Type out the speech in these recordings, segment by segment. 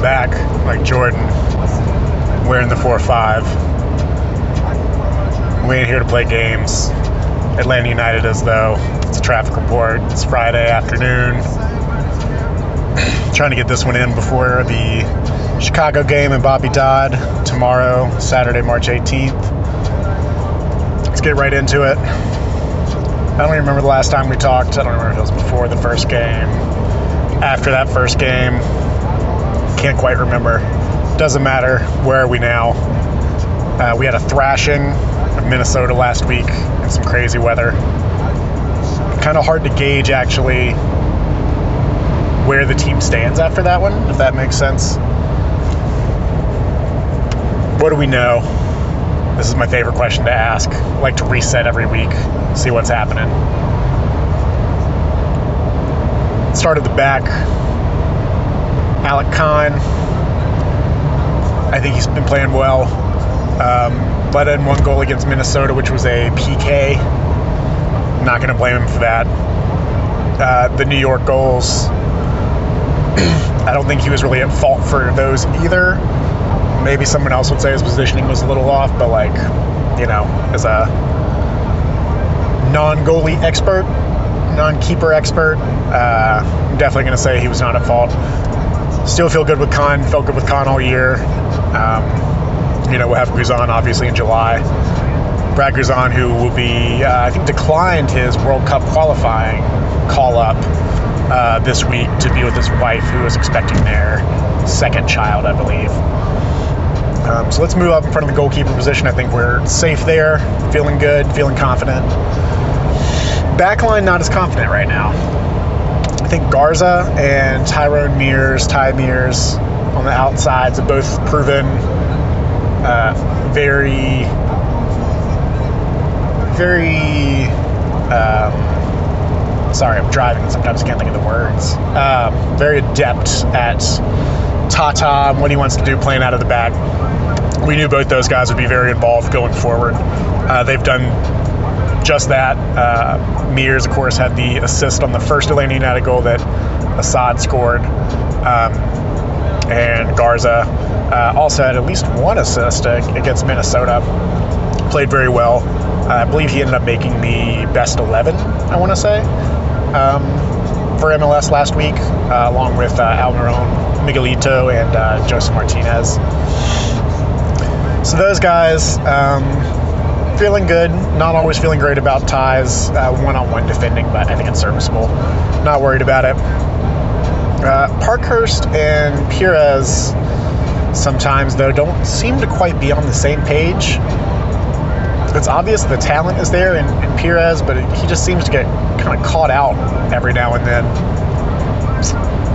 back like Jordan, wearing the 4 5. We ain't here to play games. Atlanta United as though. It's a traffic report. It's Friday afternoon. Trying to get this one in before the Chicago game and Bobby Dodd tomorrow, Saturday, March 18th. Let's get right into it. I don't even remember the last time we talked. I don't remember if it was before the first game, after that first game. Can't quite remember. Doesn't matter. Where are we now? Uh, we had a thrashing of Minnesota last week and some crazy weather. Kind of hard to gauge, actually, where the team stands after that one, if that makes sense. What do we know? This is my favorite question to ask. I like to reset every week, see what's happening. Start at the back. Alec Kann. I think he's been playing well. Um, let in one goal against Minnesota, which was a PK. I'm not going to blame him for that. Uh, the New York goals, I don't think he was really at fault for those either. Maybe someone else would say his positioning was a little off, but like, you know, as a non goalie expert, non keeper expert, uh, I'm definitely going to say he was not at fault. Still feel good with Kann, felt good with Kann all year. Um, you know, we'll have Guzan obviously in July. Brad Guzan, who will be, uh, I think, declined his World Cup qualifying call up uh, this week to be with his wife, who is expecting their second child, I believe. Um, so let's move up in front of the goalkeeper position. I think we're safe there, feeling good, feeling confident. Backline, not as confident right now. I think Garza and Tyrone Mears, Ty Mears on the outsides have both proven uh, very, very. Um, sorry, I'm driving and sometimes I can't think of the words. Um, very adept at Tata and what he wants to do playing out of the back. We knew both those guys would be very involved going forward. Uh, they've done just that. Uh, Mears, of course, had the assist on the first Atlanta United goal that Asad scored. Um, and Garza uh, also had at least one assist against Minnesota. Played very well. I believe he ended up making the best 11, I want to say, um, for MLS last week, uh, along with uh, Almiron, Miguelito, and uh, Josef Martinez. So those guys, um, feeling good. Not always feeling great about ties, one on one defending, but I think it's serviceable. Not worried about it. Uh, Parkhurst and Pirez sometimes, though, don't seem to quite be on the same page. It's obvious the talent is there in, in Pirez, but he just seems to get kind of caught out every now and then.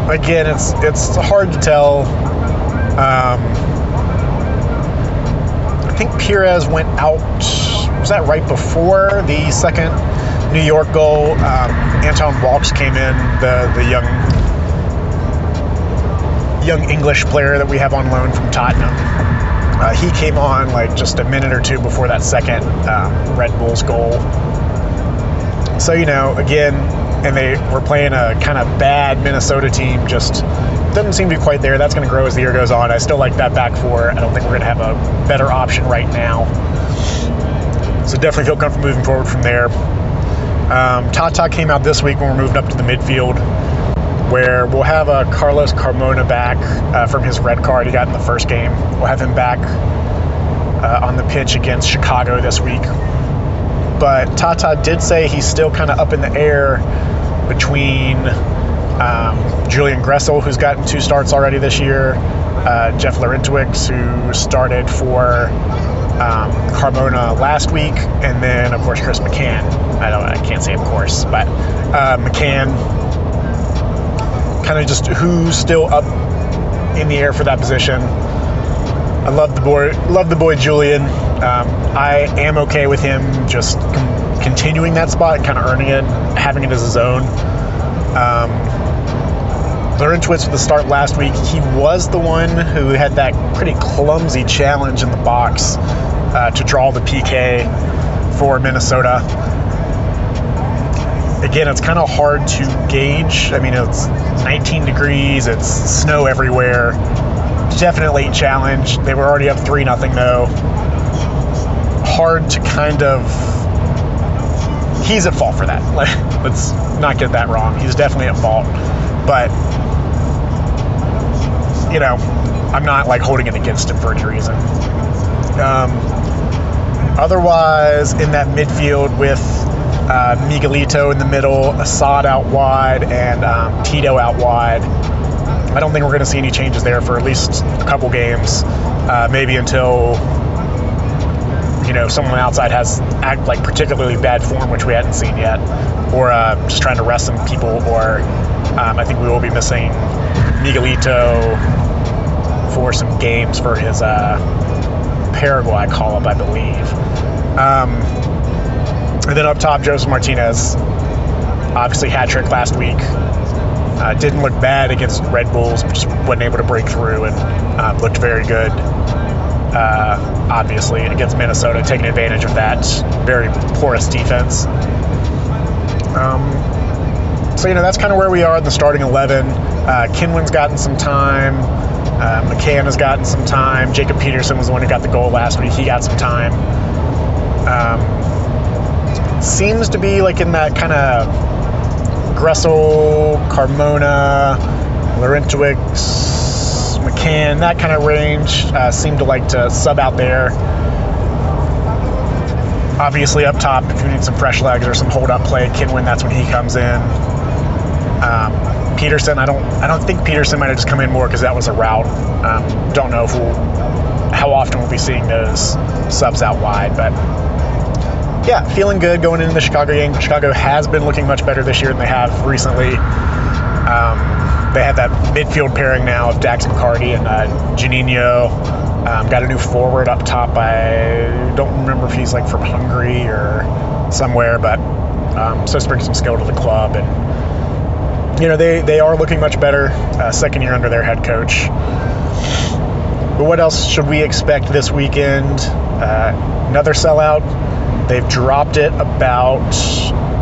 Again, it's it's hard to tell. Um, I think Pirez went out. Was that right before the second New York goal? Um, Anton Walkes came in, the the young young English player that we have on loan from Tottenham. Uh, he came on like just a minute or two before that second um, Red Bulls goal. So you know, again, and they were playing a kind of bad Minnesota team. Just doesn't seem to be quite there. That's going to grow as the year goes on. I still like that back four. I don't think we're going to have a better option right now. So definitely feel comfortable moving forward from there. Um, Tata came out this week when we're moving up to the midfield where we'll have a Carlos Carmona back uh, from his red card he got in the first game. We'll have him back uh, on the pitch against Chicago this week. But Tata did say he's still kind of up in the air between um, Julian Gressel, who's gotten two starts already this year, uh, Jeff Larentowicz, who started for um, Carmona last week, and then of course Chris McCann. I don't, I can't say of course, but uh, McCann kind of just who's still up in the air for that position. I love the boy, love the boy Julian. Um, I am okay with him just continuing that spot and kind of earning it, having it as his own. Um, Larentowicz for the start last week. He was the one who had that pretty clumsy challenge in the box uh, to draw the PK for Minnesota again, it's kind of hard to gauge. I mean, it's 19 degrees, it's snow everywhere. definitely a challenge. They were already up three nothing though. Hard to kind of. He's at fault for that. Let's not get that wrong. He's definitely at fault, but you know, I'm not like holding it against him for any reason. Um, otherwise, in that midfield with uh, Miguelito in the middle, Asad out wide, and um, Tito out wide. I don't think we're going to see any changes there for at least a couple games, uh, maybe until you know someone outside has act like particularly bad form, which we hadn't seen yet, or uh, just trying to rest some people, or um, I think we will be missing Miguelito for some games for his uh, Paraguay call up, I believe. Um, and then up top, Josef Martinez, obviously hat trick last week. Uh, didn't look bad against Red Bulls, just wasn't able to break through and um, looked very good. Uh, obviously, against Minnesota, taking advantage of that very porous defense. Um, so, you know, that's kind of where we are in the starting 11. Uh, gotten some time. Uh, McCann has gotten some time. Jacob Peterson was the one who got the goal last week. He got some time. Um, seems to be like in that kind of Gressel, Carmona, Larentowicz, McCann, that kind of range. Uh, seem to like to sub out there. Obviously, up top, if you need some fresh legs or some hold up play, Kenwyne, that's when he comes in. Um, Peterson. I don't I don't think Peterson might have just come in more because that was a route. Um, don't know if we'll, how often we'll be seeing those subs out wide, but yeah, feeling good going into the Chicago game. Chicago has been looking much better this year than they have recently. Um, they have that midfield pairing now of Dax and uh, Juninho. Um, got a new forward up top. I don't remember if he's like from Hungary or somewhere, but um, supposed to bring some skill to the club and you know, they, they are looking much better, uh, second year under their head coach. But what else should we expect this weekend? Uh, another sellout. They've dropped it about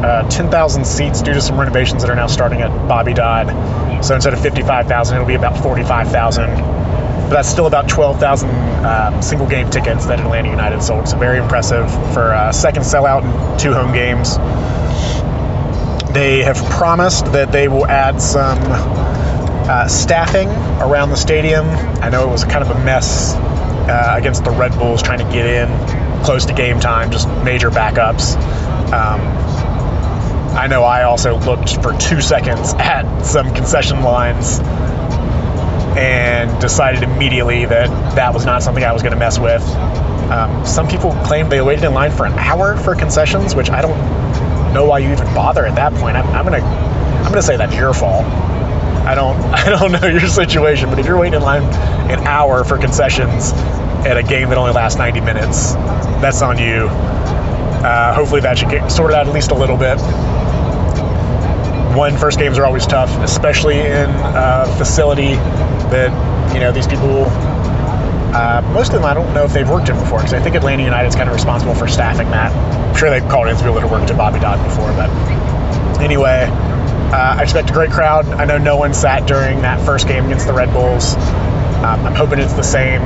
uh, 10,000 seats due to some renovations that are now starting at Bobby Dodd. So instead of 55,000, it'll be about 45,000. But that's still about 12,000 um, single game tickets that Atlanta United sold. So very impressive for a second sellout in two home games. They have promised that they will add some uh, staffing around the stadium. I know it was kind of a mess uh, against the Red Bulls trying to get in close to game time, just major backups. Um, I know I also looked for two seconds at some concession lines and decided immediately that that was not something I was going to mess with. Um, some people claim they waited in line for an hour for concessions, which I don't know why you even bother at that point. I'm, I'm gonna I'm gonna say that's your fault. I don't I don't know your situation, but if you're waiting in line an hour for concessions at a game that only lasts 90 minutes, that's on you. Uh, hopefully that should get sorted out at least a little bit. One, first games are always tough, especially in a facility that you know these people uh, most of them, I don't know if they've worked in before because I think Atlanta United's kind of responsible for staffing that. I'm sure they've called in people that have worked at Bobby Dodd before, but anyway, uh, I expect a great crowd. I know no one sat during that first game against the Red Bulls. Um, I'm hoping it's the same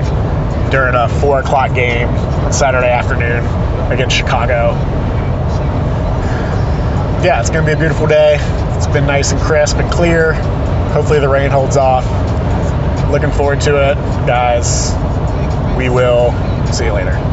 during a four o'clock game Saturday afternoon against Chicago. Yeah, it's going to be a beautiful day. It's been nice and crisp and clear. Hopefully, the rain holds off. Looking forward to it, guys. We will see you later.